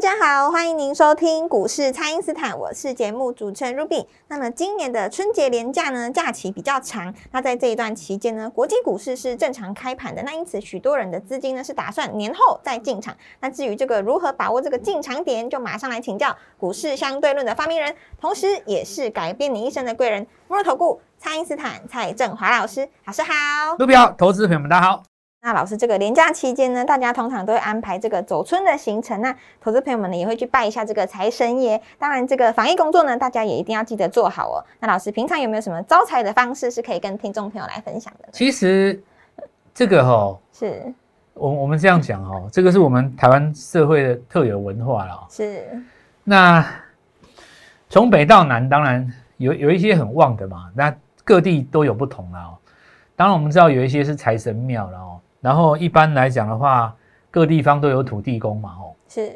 大家好，欢迎您收听股市蔡因斯坦，我是节目主持人 Ruby。那么今年的春节连假呢，假期比较长，那在这一段期间呢，国际股市是正常开盘的，那因此许多人的资金呢是打算年后再进场。那至于这个如何把握这个进场点，就马上来请教股市相对论的发明人，同时也是改变你一生的贵人——摩尔投顾蔡因斯坦蔡振华老师，老师好。Ruby 好，投资朋友们大家好。那老师，这个年假期间呢，大家通常都会安排这个走春的行程。那投资朋友们呢，也会去拜一下这个财神爷。当然，这个防疫工作呢，大家也一定要记得做好哦。那老师，平常有没有什么招财的方式是可以跟听众朋友来分享的？其实这个哈，是我我们这样讲哦，这个是我们台湾社会的特有文化了。是。那从北到南，当然有有一些很旺的嘛。那各地都有不同了。当然，我们知道有一些是财神庙了哦。然后一般来讲的话，各地方都有土地公嘛，哦，是。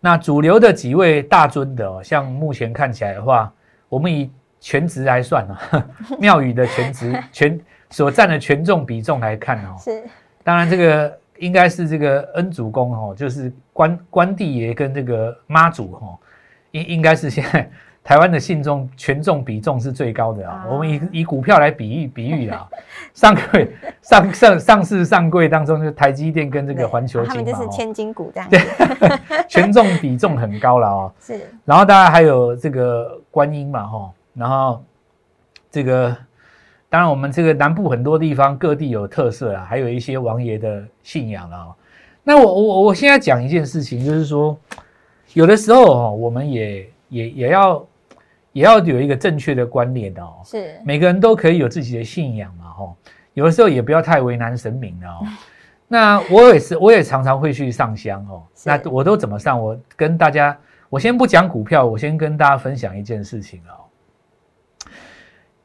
那主流的几位大尊的，像目前看起来的话，我们以全职来算啊，庙宇的全职 全所占的权重比重来看哦，是。当然这个应该是这个恩主公哦，就是关关帝爷跟这个妈祖哦，应应该是现在。台湾的信众权重比重是最高的啊！我们以以股票来比喻比喻啊，上柜上上上市上柜当中，就台积电跟这个环球金嘛，他们就是千金股这样。对，权重比重很高了哦。是。然后大家还有这个观音嘛，哈，然后这个当然我们这个南部很多地方各地有特色啊，还有一些王爷的信仰了。那我我我现在讲一件事情，就是说有的时候哦，我们也也也要。也要有一个正确的观念的哦，是每个人都可以有自己的信仰嘛，吼，有的时候也不要太为难神明了哦。那我也是，我也常常会去上香哦。那我都怎么上？我跟大家，我先不讲股票，我先跟大家分享一件事情哦。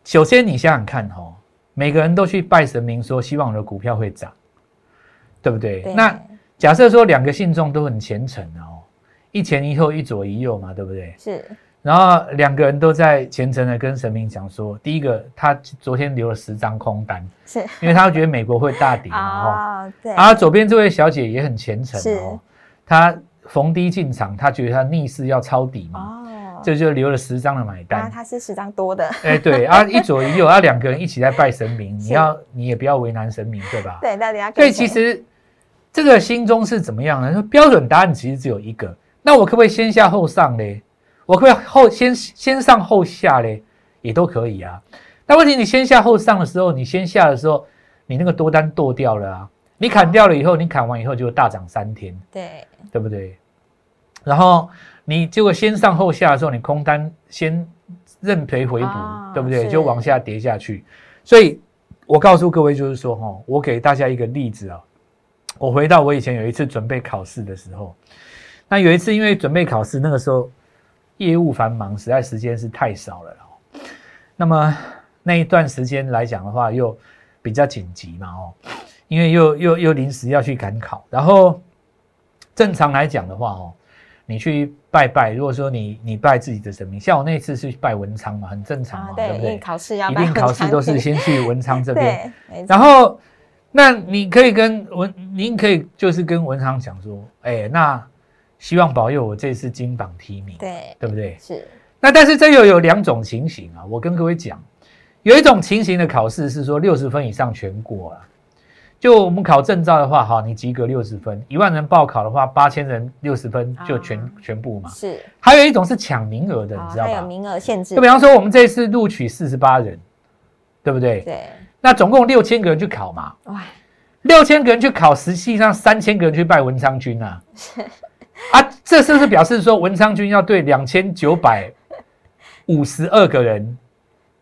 首先，你想想看哦，每个人都去拜神明，说希望我的股票会涨，对不对？那假设说两个信众都很虔诚哦，一前一后，一左一右嘛，对不对？是。然后两个人都在虔诚的跟神明讲说，第一个他昨天留了十张空单，是因为他觉得美国会大跌嘛，哦，对。然后左边这位小姐也很虔诚哦，她逢低进场，她觉得她逆势要抄底嘛，哦，这就留了十张的买单。他是十张多的，哎，对 啊，一左一右啊，两个人一起在拜神明，你要你也不要为难神明，对吧？对，那你要。所以其实这个心中是怎么样呢？标准答案其实只有一个，那我可不可以先下后上嘞？我可以后先先上后下嘞，也都可以啊。但问题你先下后上的时候，你先下的时候，你那个多单剁掉了啊。你砍掉了以后，你砍完以后就大涨三天，对对不对？然后你结果先上后下的时候，你空单先认赔回补，对不对？就往下跌下去。所以我告诉各位就是说哈，我给大家一个例子啊。我回到我以前有一次准备考试的时候，那有一次因为准备考试，那个时候。业务繁忙，实在时间是太少了哦。那么那一段时间来讲的话，又比较紧急嘛哦，因为又又又临时要去赶考。然后正常来讲的话哦，你去拜拜，如果说你你拜自己的神明，像我那次是拜文昌嘛，很正常嘛，对不对？考试要一定考试都是先去文昌这边。然后那你可以跟文，您可以就是跟文昌讲说，哎，那。希望保佑我这次金榜题名，对对不对？是。那但是这又有两种情形啊，我跟各位讲，有一种情形的考试是说六十分以上全过啊。就我们考证照的话，哈，你及格六十分，一万人报考的话，八千人六十分就全全部嘛。是。还有一种是抢名额的，你知道吗？有名额限制。就比方说，我们这次录取四十八人，对不对？对。那总共六千个人去考嘛。哇。六千个人去考，实际上三千个人去拜文昌君啊。是。啊，这是不是表示说文昌君要对两千九百五十二个人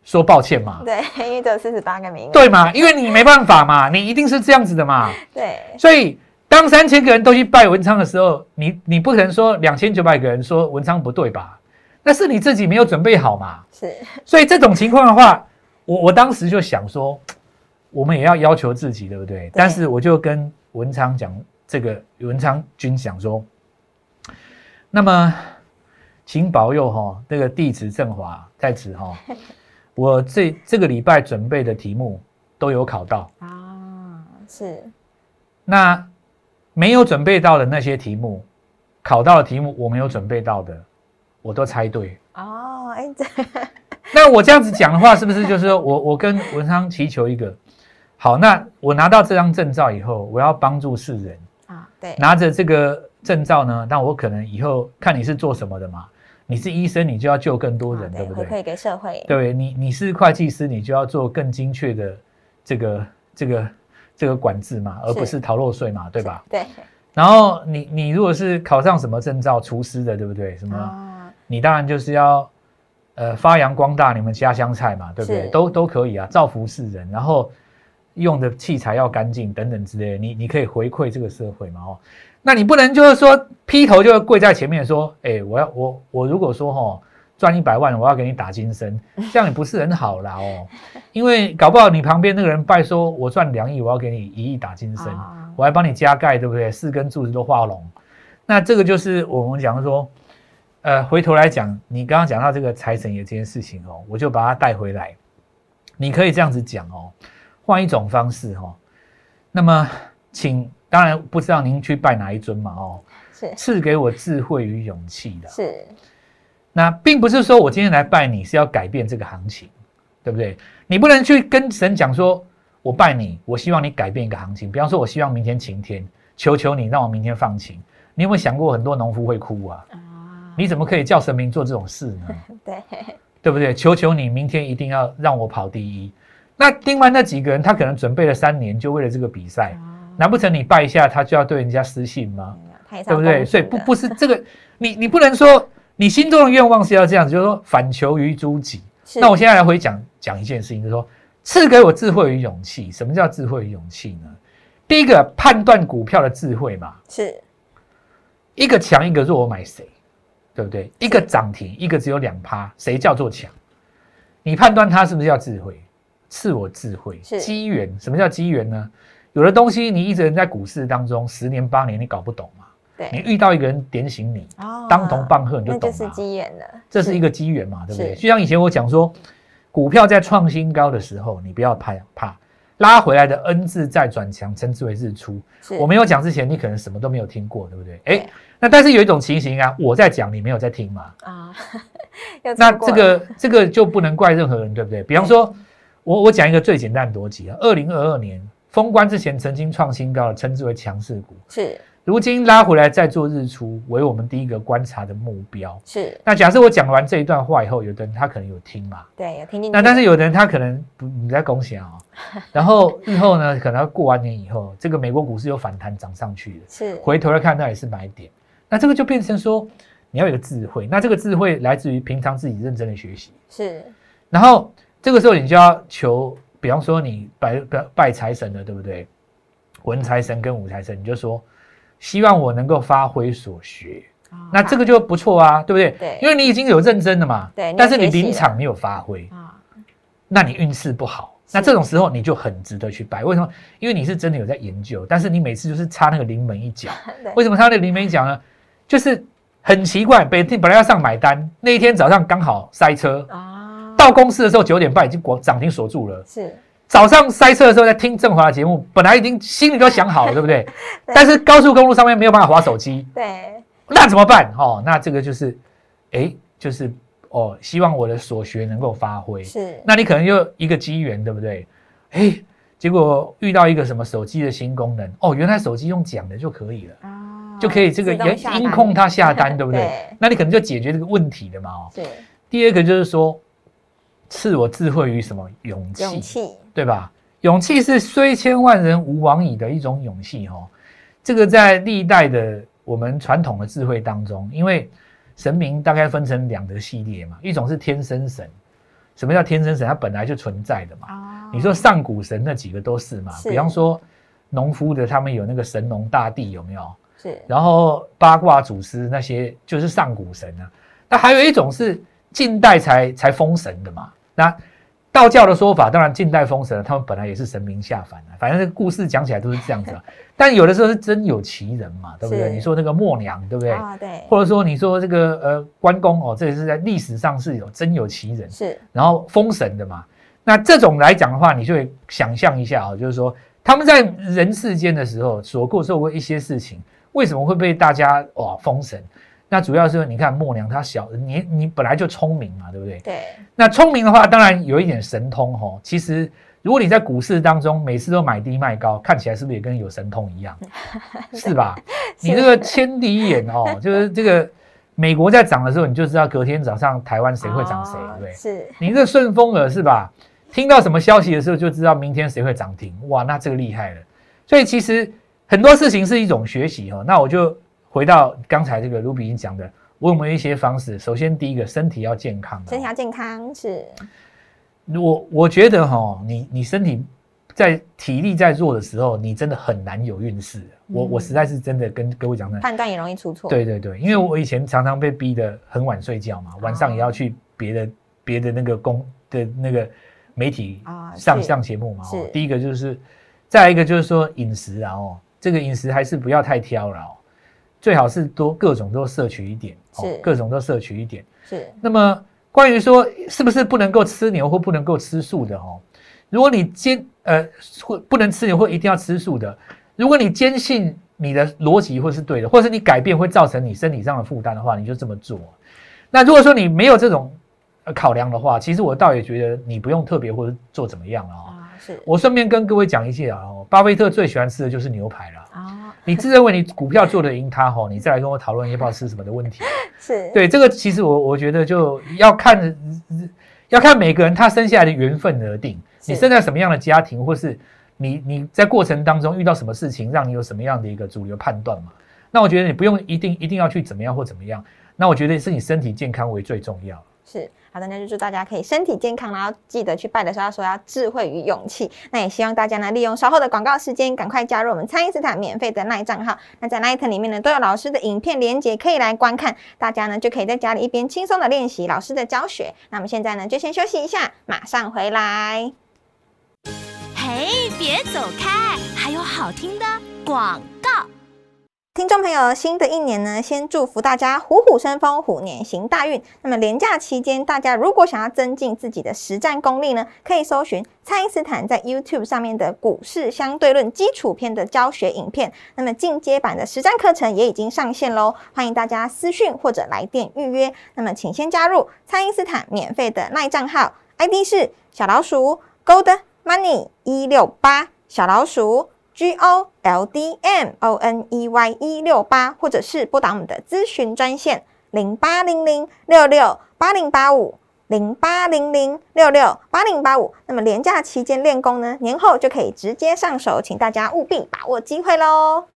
说抱歉嘛？对，因为只有四十八个名额。对嘛？因为你没办法嘛，你一定是这样子的嘛。对。所以当三千个人都去拜文昌的时候，你你不可能说两千九百个人说文昌不对吧？那是你自己没有准备好嘛。是，所以这种情况的话，我我当时就想说，我们也要要求自己，对不对？但是我就跟文昌讲，这个文昌君讲说，那么请保佑哈，那个弟子振华在此哈，我这这个礼拜准备的题目都有考到啊，是，那。没有准备到的那些题目，考到的题目我没有准备到的，我都猜对。哦，哎，这 那我这样子讲的话，是不是就是说我我跟文昌祈求一个好？那我拿到这张证照以后，我要帮助世人啊。对，拿着这个证照呢，那我可能以后看你是做什么的嘛？你是医生，你就要救更多人，对不对？可以给社会。对，你你是会计师，你就要做更精确的这个这个。这个管制嘛，而不是逃漏税嘛，对吧？对。然后你你如果是考上什么证照，厨师的，对不对？什么？你当然就是要呃发扬光大你们家乡菜嘛，对不对？都都可以啊，造福世人。然后用的器材要干净等等之类，你你可以回馈这个社会嘛，哦。那你不能就是说劈头就跪在前面说，哎，我要我我如果说哈。赚一百万，我要给你打金身，这样也不是很好啦哦。因为搞不好你旁边那个人拜说，我赚两亿，我要给你一亿打金身，我还帮你加盖，对不对？四根柱子都画龙，那这个就是我们讲说，呃，回头来讲，你刚刚讲到这个财神爷这件事情哦，我就把它带回来。你可以这样子讲哦，换一种方式哈。那么，请当然不知道您去拜哪一尊嘛哦，是赐给我智慧与勇气的，是。那并不是说我今天来拜你是要改变这个行情，对不对？你不能去跟神讲说，我拜你，我希望你改变一个行情。比方说，我希望明天晴天，求求你让我明天放晴。你有没有想过，很多农夫会哭啊？你怎么可以叫神明做这种事呢？对，对不对？求求你明天一定要让我跑第一。那另外那几个人，他可能准备了三年，就为了这个比赛，难不成你拜一下，他就要对人家失信吗？对不对？所以不不是这个，你你不能说。你心中的愿望是要这样子，就是说反求于诸己。那我现在来回讲讲一件事情，就是说赐给我智慧与勇气。什么叫智慧与勇气呢？第一个判断股票的智慧嘛，是一个强一个弱，我买谁？对不对？一个涨停，一个只有两趴，谁叫做强？你判断它是不是叫智慧？赐我智慧，机缘。什么叫机缘呢？有的东西你一直人在股市当中十年八年，你搞不懂嘛。对你遇到一个人点醒你，当头棒喝，你就懂了。这是机缘了，这是一个机缘嘛，对不对？就像以前我讲说，股票在创新高的时候，你不要怕怕，拉回来的 N 字再转强，称之为日出。我没有讲之前，你可能什么都没有听过，对不对？哎，那但是有一种情形啊，我在讲，你没有在听嘛？啊，那这个这个就不能怪任何人，对不对？比方说，我我讲一个最简单的逻辑啊，二零二二年封关之前曾经创新高的，称之为强势股。是。如今拉回来再做日出，为我们第一个观察的目标。是。那假设我讲完这一段话以后，有的人他可能有听嘛？对，有听进那但是有的人他可能不，你在恭喜啊。然后日后呢，可能过完年以后，这个美国股市有反弹涨上去的。是。回头来看，那也是买点。那这个就变成说，你要有个智慧。那这个智慧来自于平常自己认真的学习。是。然后这个时候你就要求，比方说你拜拜拜财神了，对不对？文财神跟武财神，你就说。希望我能够发挥所学，那这个就不错啊，对不对？对，因为你已经有认真的嘛。对，但是你临场没有发挥啊，那你运势不好。那这种时候你就很值得去拜。为什么？因为你是真的有在研究，但是你每次就是差那个临门一脚。为什么差那个临门一脚呢？就是很奇怪，本天本来要上买单，那一天早上刚好塞车啊，到公司的时候九点半已经广涨停锁住了。是。早上塞车的时候在听振华的节目，本来已经心里都想好了，对不 对？但是高速公路上面没有办法划手机，对，那怎么办？哦，那这个就是，哎，就是哦，希望我的所学能够发挥。是，那你可能就一个机缘，对不对？哎，结果遇到一个什么手机的新功能，哦，原来手机用讲的就可以了，啊就可以这个音音控它下单，对不对？那你可能就解决这个问题的嘛。哦，对。第二个就是说。赐我智慧与什么勇气？勇气，对吧？勇气是虽千万人吾往矣的一种勇气哦。这个在历代的我们传统的智慧当中，因为神明大概分成两个系列嘛，一种是天生神。什么叫天生神？它本来就存在的嘛。你说上古神那几个都是嘛？比方说，农夫的，他们有那个神农大帝有没有？是，然后八卦祖师那些就是上古神啊。那还有一种是近代才才封神的嘛？那道教的说法，当然近代封神，他们本来也是神明下凡的，反正这个故事讲起来都是这样子。但有的时候是真有其人嘛，对不对？你说那个默娘，对不对？啊，对。或者说你说这个呃关公哦，这也是在历史上是有真有其人，是。然后封神的嘛，那这种来讲的话，你就会想象一下啊，就是说他们在人世间的时候所过受过一些事情，为什么会被大家哇封神？那主要是你看默娘她小，你你本来就聪明嘛，对不对？对。那聪明的话，当然有一点神通哦。其实如果你在股市当中每次都买低卖高，看起来是不是也跟有神通一样？是吧？你这个千里眼哦，就是这个美国在涨的时候，你就知道隔天早上台湾谁会涨谁，对不对？是。你这顺风耳是吧？听到什么消息的时候，就知道明天谁会涨停。哇，那这个厉害了。所以其实很多事情是一种学习哦。那我就。回到刚才这个卢比英讲的，我有没有一些方式？首先，第一个，身体要健康。身体要健康是。我我觉得哈，你你身体在体力在弱的时候，你真的很难有运势。我我实在是真的跟各位讲的，判断也容易出错。对对对，因为我以前常常被逼得很晚睡觉嘛，晚上也要去别的别的那个公的那个媒体上上节目嘛。是。第一个就是，再一个就是说饮食啊哦，这个饮食还是不要太挑了哦。最好是多各种都摄取一点，是各种都摄取一点。是。那么关于说是不是不能够吃牛或不能够吃素的哦？如果你坚呃或不能吃牛或一定要吃素的，如果你坚信你的逻辑或是对的，或者是你改变会造成你身体上的负担的话，你就这么做。那如果说你没有这种考量的话，其实我倒也觉得你不用特别或者做怎么样了啊。是。我顺便跟各位讲一下哦，巴菲特最喜欢吃的就是牛排了啊。你自认为你股票做得赢他吼，你再来跟我讨论要不要吃什么的问题。是对这个，其实我我觉得就要看要看每个人他生下来的缘分而定。你生在什么样的家庭，或是你你在过程当中遇到什么事情，让你有什么样的一个主流判断嘛？那我觉得你不用一定一定要去怎么样或怎么样。那我觉得是你身体健康为最重要。是。好的，那就祝大家可以身体健康，然后记得去拜的时候要说要智慧与勇气。那也希望大家呢，利用稍后的广告时间，赶快加入我们蔡因斯坦免费的奈账号。那在奈特里面呢，都有老师的影片连接可以来观看。大家呢就可以在家里一边轻松的练习老师的教学。那么现在呢，就先休息一下，马上回来。嘿，别走开，还有好听的广告。听众朋友，新的一年呢，先祝福大家虎虎生风，虎年行大运。那么连假期间，大家如果想要增进自己的实战功力呢，可以搜寻蔡因斯坦在 YouTube 上面的股市相对论基础篇的教学影片。那么进阶版的实战课程也已经上线喽，欢迎大家私讯或者来电预约。那么请先加入蔡因斯坦免费的赖账号，ID 是小老鼠 Gold Money 一六八小老鼠。G O L D M O N E Y 一六八，或者是拨打我们的咨询专线零八零零六六八零八五零八零零六六八零八五。那么廉假期间练功呢，年后就可以直接上手，请大家务必把握机会喽。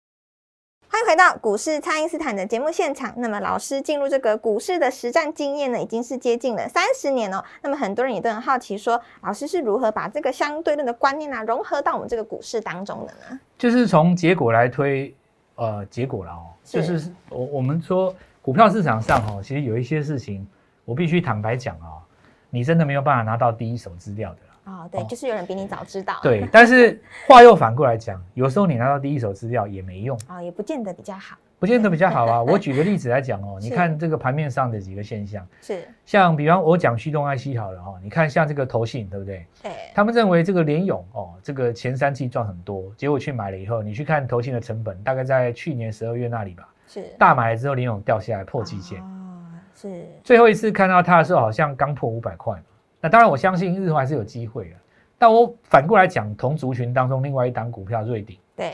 欢迎回到股市，蔡因斯坦的节目现场。那么，老师进入这个股市的实战经验呢，已经是接近了三十年哦。那么，很多人也都很好奇，说老师是如何把这个相对论的观念啊，融合到我们这个股市当中的呢？就是从结果来推，呃，结果了哦。就是我我们说股票市场上哦，其实有一些事情，我必须坦白讲啊，你真的没有办法拿到第一手资料的。啊，对，就是有人比你早知道。对，但是话又反过来讲，有时候你拿到第一手资料也没用啊，也不见得比较好，不见得比较好啊。我举个例子来讲哦，你看这个盘面上的几个现象，是像比方我讲驱动 IC 好了哈，你看像这个投信对不对？对，他们认为这个联勇哦，这个前三季赚很多，结果去买了以后，你去看投信的成本，大概在去年十二月那里吧，是大买了之后联勇掉下来破季线啊，是最后一次看到它的时候，好像刚破五百块嘛。那当然我相信日后还是有机会的。但我反过来讲，同族群当中另外一档股票瑞鼎，对，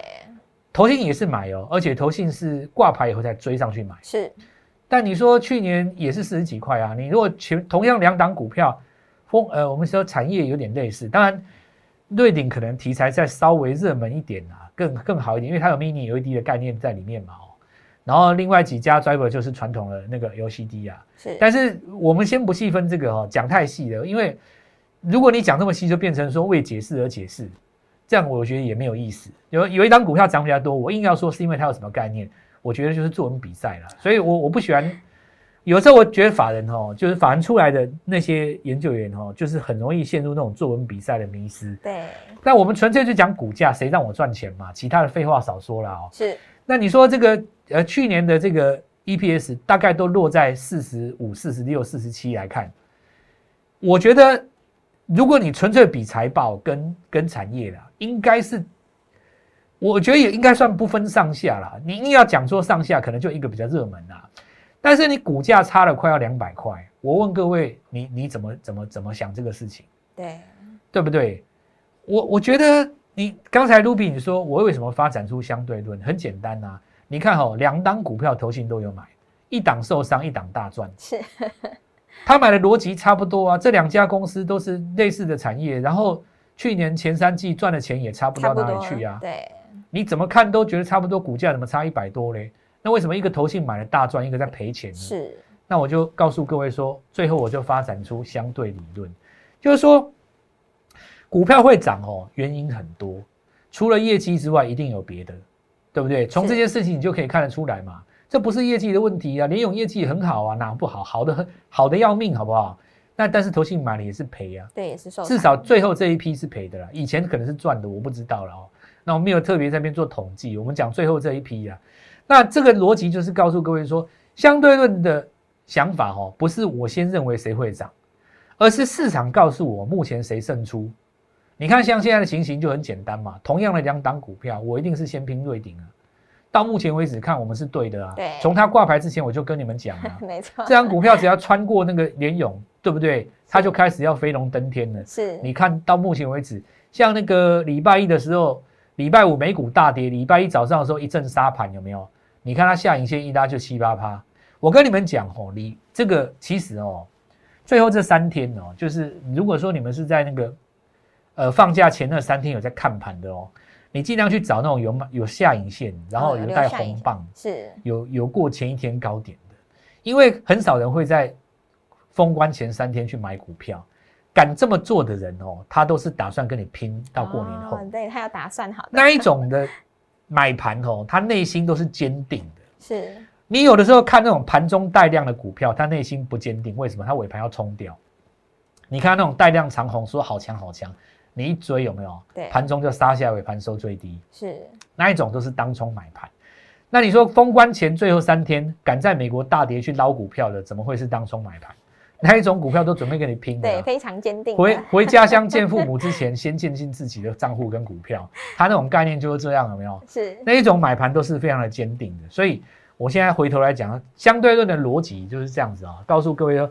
投信也是买哦，而且投信是挂牌以后再追上去买。是，但你说去年也是四十几块啊，你如果全同样两档股票，风呃，我们说产业有点类似，当然瑞鼎可能题材再稍微热门一点啊，更更好一点，因为它有 mini LED 的概念在里面嘛哦。然后另外几家 driver 就是传统的那个 LCD 啊，是，但是我们先不细分这个哦，讲太细了，因为。如果你讲这么细，就变成说为解释而解释，这样我觉得也没有意思。有有一张股票涨比较多，我硬要说是因为它有什么概念，我觉得就是作文比赛了。所以我我不喜欢。有时候我觉得法人哦，就是法人出来的那些研究员哦，就是很容易陷入那种作文比赛的迷失。对。那我们纯粹就讲股价，谁让我赚钱嘛？其他的废话少说了哦。是。那你说这个呃，去年的这个 EPS 大概都落在四十五、四十六、四十七来看，我觉得如果你纯粹比财报跟跟产业啦，应该是，我觉得也应该算不分上下啦。你硬要讲说上下，可能就一个比较热门啦。但是你股价差了快要两百块，我问各位，你你怎么怎么怎么想这个事情？对，对不对？我我觉得你刚才 Ruby 你说我为什么发展出相对论？很简单呐，你看哦，两档股票投信都有买，一档受伤，一档大赚。是，他买的逻辑差不多啊，这两家公司都是类似的产业，然后去年前三季赚的钱也差不到哪里去啊。对，你怎么看都觉得差不多，股价怎么差一百多嘞？那为什么一个投信买了大赚，一个在赔钱呢？是，那我就告诉各位说，最后我就发展出相对理论，就是说，股票会涨哦，原因很多，除了业绩之外，一定有别的，对不对？从这件事情你就可以看得出来嘛，这不是业绩的问题啊，联勇业绩很好啊，哪不好？好的很，好的要命，好不好？那但是投信买了也是赔啊，对，也是受，至少最后这一批是赔的啦，以前可能是赚的，我不知道了哦。那我没有特别在那边做统计，我们讲最后这一批啊。那这个逻辑就是告诉各位说，相对论的想法哦，不是我先认为谁会涨，而是市场告诉我目前谁胜出。你看像现在的情形就很简单嘛，同样的两档股票，我一定是先拼瑞鼎啊。到目前为止看我们是对的啊，对，从它挂牌之前我就跟你们讲了，没错，这张股票只要穿过那个联勇，对不对？它就开始要飞龙登天了。是，你看到目前为止，像那个礼拜一的时候，礼拜五美股大跌，礼拜一早上的时候一阵杀盘，有没有？你看它下影线一拉就七八趴，我跟你们讲哦，你这个其实哦，最后这三天哦，就是如果说你们是在那个呃放假前那三天有在看盘的哦，你尽量去找那种有有下影线，然后有带红棒，是有有过前一天高点的，因为很少人会在封关前三天去买股票，敢这么做的人哦，他都是打算跟你拼到过年后，对他要打算好那一种的。买盘哦，他内心都是坚定的。是你有的时候看那种盘中带量的股票，他内心不坚定，为什么？他尾盘要冲掉。你看那种带量长红，说好强好强，你一追有没有？对，盘中就杀下尾盘收最低。是那一种都是当冲买盘。那你说封关前最后三天敢在美国大跌去捞股票的，怎么会是当冲买盘？那一种股票都准备跟你拼的，对，非常坚定。回回家乡见父母之前，先见进自己的账户跟股票，他那种概念就是这样，有没有？是那一种买盘都是非常的坚定的。所以我现在回头来讲，相对论的逻辑就是这样子啊，告诉各位说，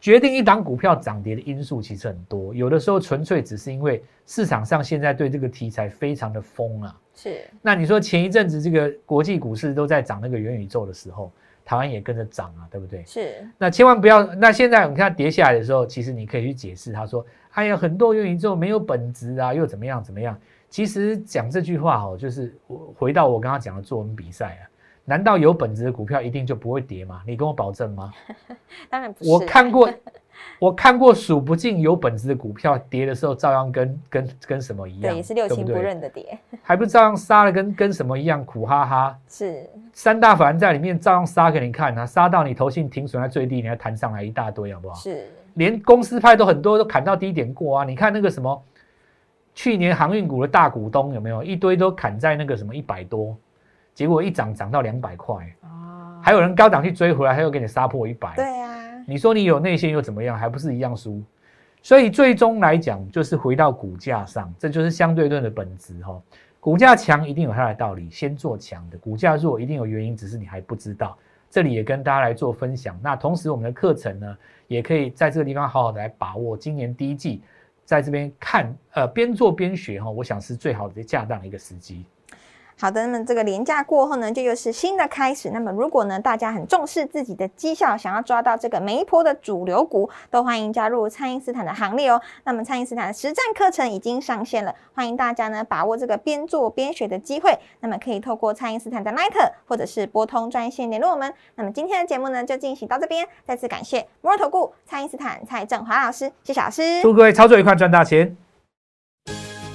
决定一档股票涨跌的因素其实很多，有的时候纯粹只是因为市场上现在对这个题材非常的疯啊。是。那你说前一阵子这个国际股市都在涨那个元宇宙的时候。台湾也跟着涨啊，对不对？是。那千万不要。那现在你看跌下来的时候，其实你可以去解释，他说：“哎呀，很多元宇宙没有本质啊，又怎么样怎么样？”其实讲这句话哦，就是我回到我刚刚讲的作文比赛啊，难道有本质的股票一定就不会跌吗？你跟我保证吗？当然不是。我看过。我看过数不尽有本质的股票跌的时候，照样跟跟跟什么一样，对，也是六亲不认的跌，还不照样杀了，跟跟什么一样苦哈哈。是三大法人在里面照样杀给你看啊，杀到你头信停损在最低，你还弹上来一大堆，好不好？是，连公司派都很多都砍到低点过啊。你看那个什么，去年航运股的大股东有没有一堆都砍在那个什么一百多，结果一涨涨到两百块哦，还有人高档去追回来，他又给你杀破一百。对啊。你说你有内线又怎么样？还不是一样输？所以最终来讲，就是回到股价上，这就是相对论的本质哈。股价强一定有它的道理，先做强的；股价弱一定有原因，只是你还不知道。这里也跟大家来做分享。那同时，我们的课程呢，也可以在这个地方好好的来把握。今年第一季，在这边看，呃，边做边学哈，我想是最好的恰当的一个时机。好的，那么这个年假过后呢，就又是新的开始。那么如果呢，大家很重视自己的绩效，想要抓到这个每一波的主流股，都欢迎加入蔡因斯坦的行列哦。那么蔡因斯坦的实战课程已经上线了，欢迎大家呢把握这个边做边学的机会。那么可以透过蔡因斯坦的 Line 或者是拨通专线联络我们。那么今天的节目呢就进行到这边，再次感谢摩尔投顾蔡因斯坦蔡振华老师，谢谢老师，祝各位操作愉快，赚大钱。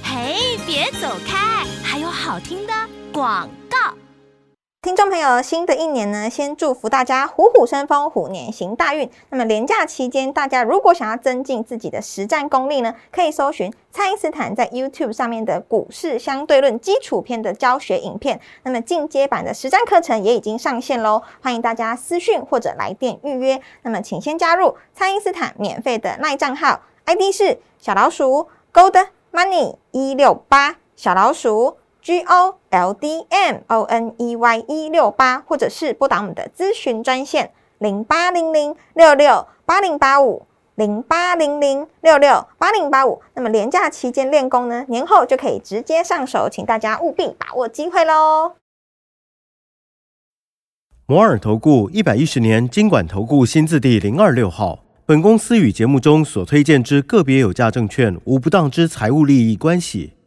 嘿别走开，还有好听的广告。听众朋友，新的一年呢，先祝福大家虎虎生风，虎年行大运。那么连假期间，大家如果想要增进自己的实战功力呢，可以搜寻蔡因斯坦在 YouTube 上面的股市相对论基础篇的教学影片。那么进阶版的实战课程也已经上线喽，欢迎大家私讯或者来电预约。那么请先加入蔡因斯坦免费的耐账号，ID 是小老鼠 Gold Money 一六八小老鼠。G O L D M O N E Y 一六八，或者是拨打我们的咨询专线零八零零六六八零八五零八零零六六八零八五。那么廉价期间练功呢，年后就可以直接上手，请大家务必把握机会喽。摩尔投顾一百一十年经管投顾新字第零二六号。本公司与节目中所推荐之个别有价证券无不当之财务利益关系。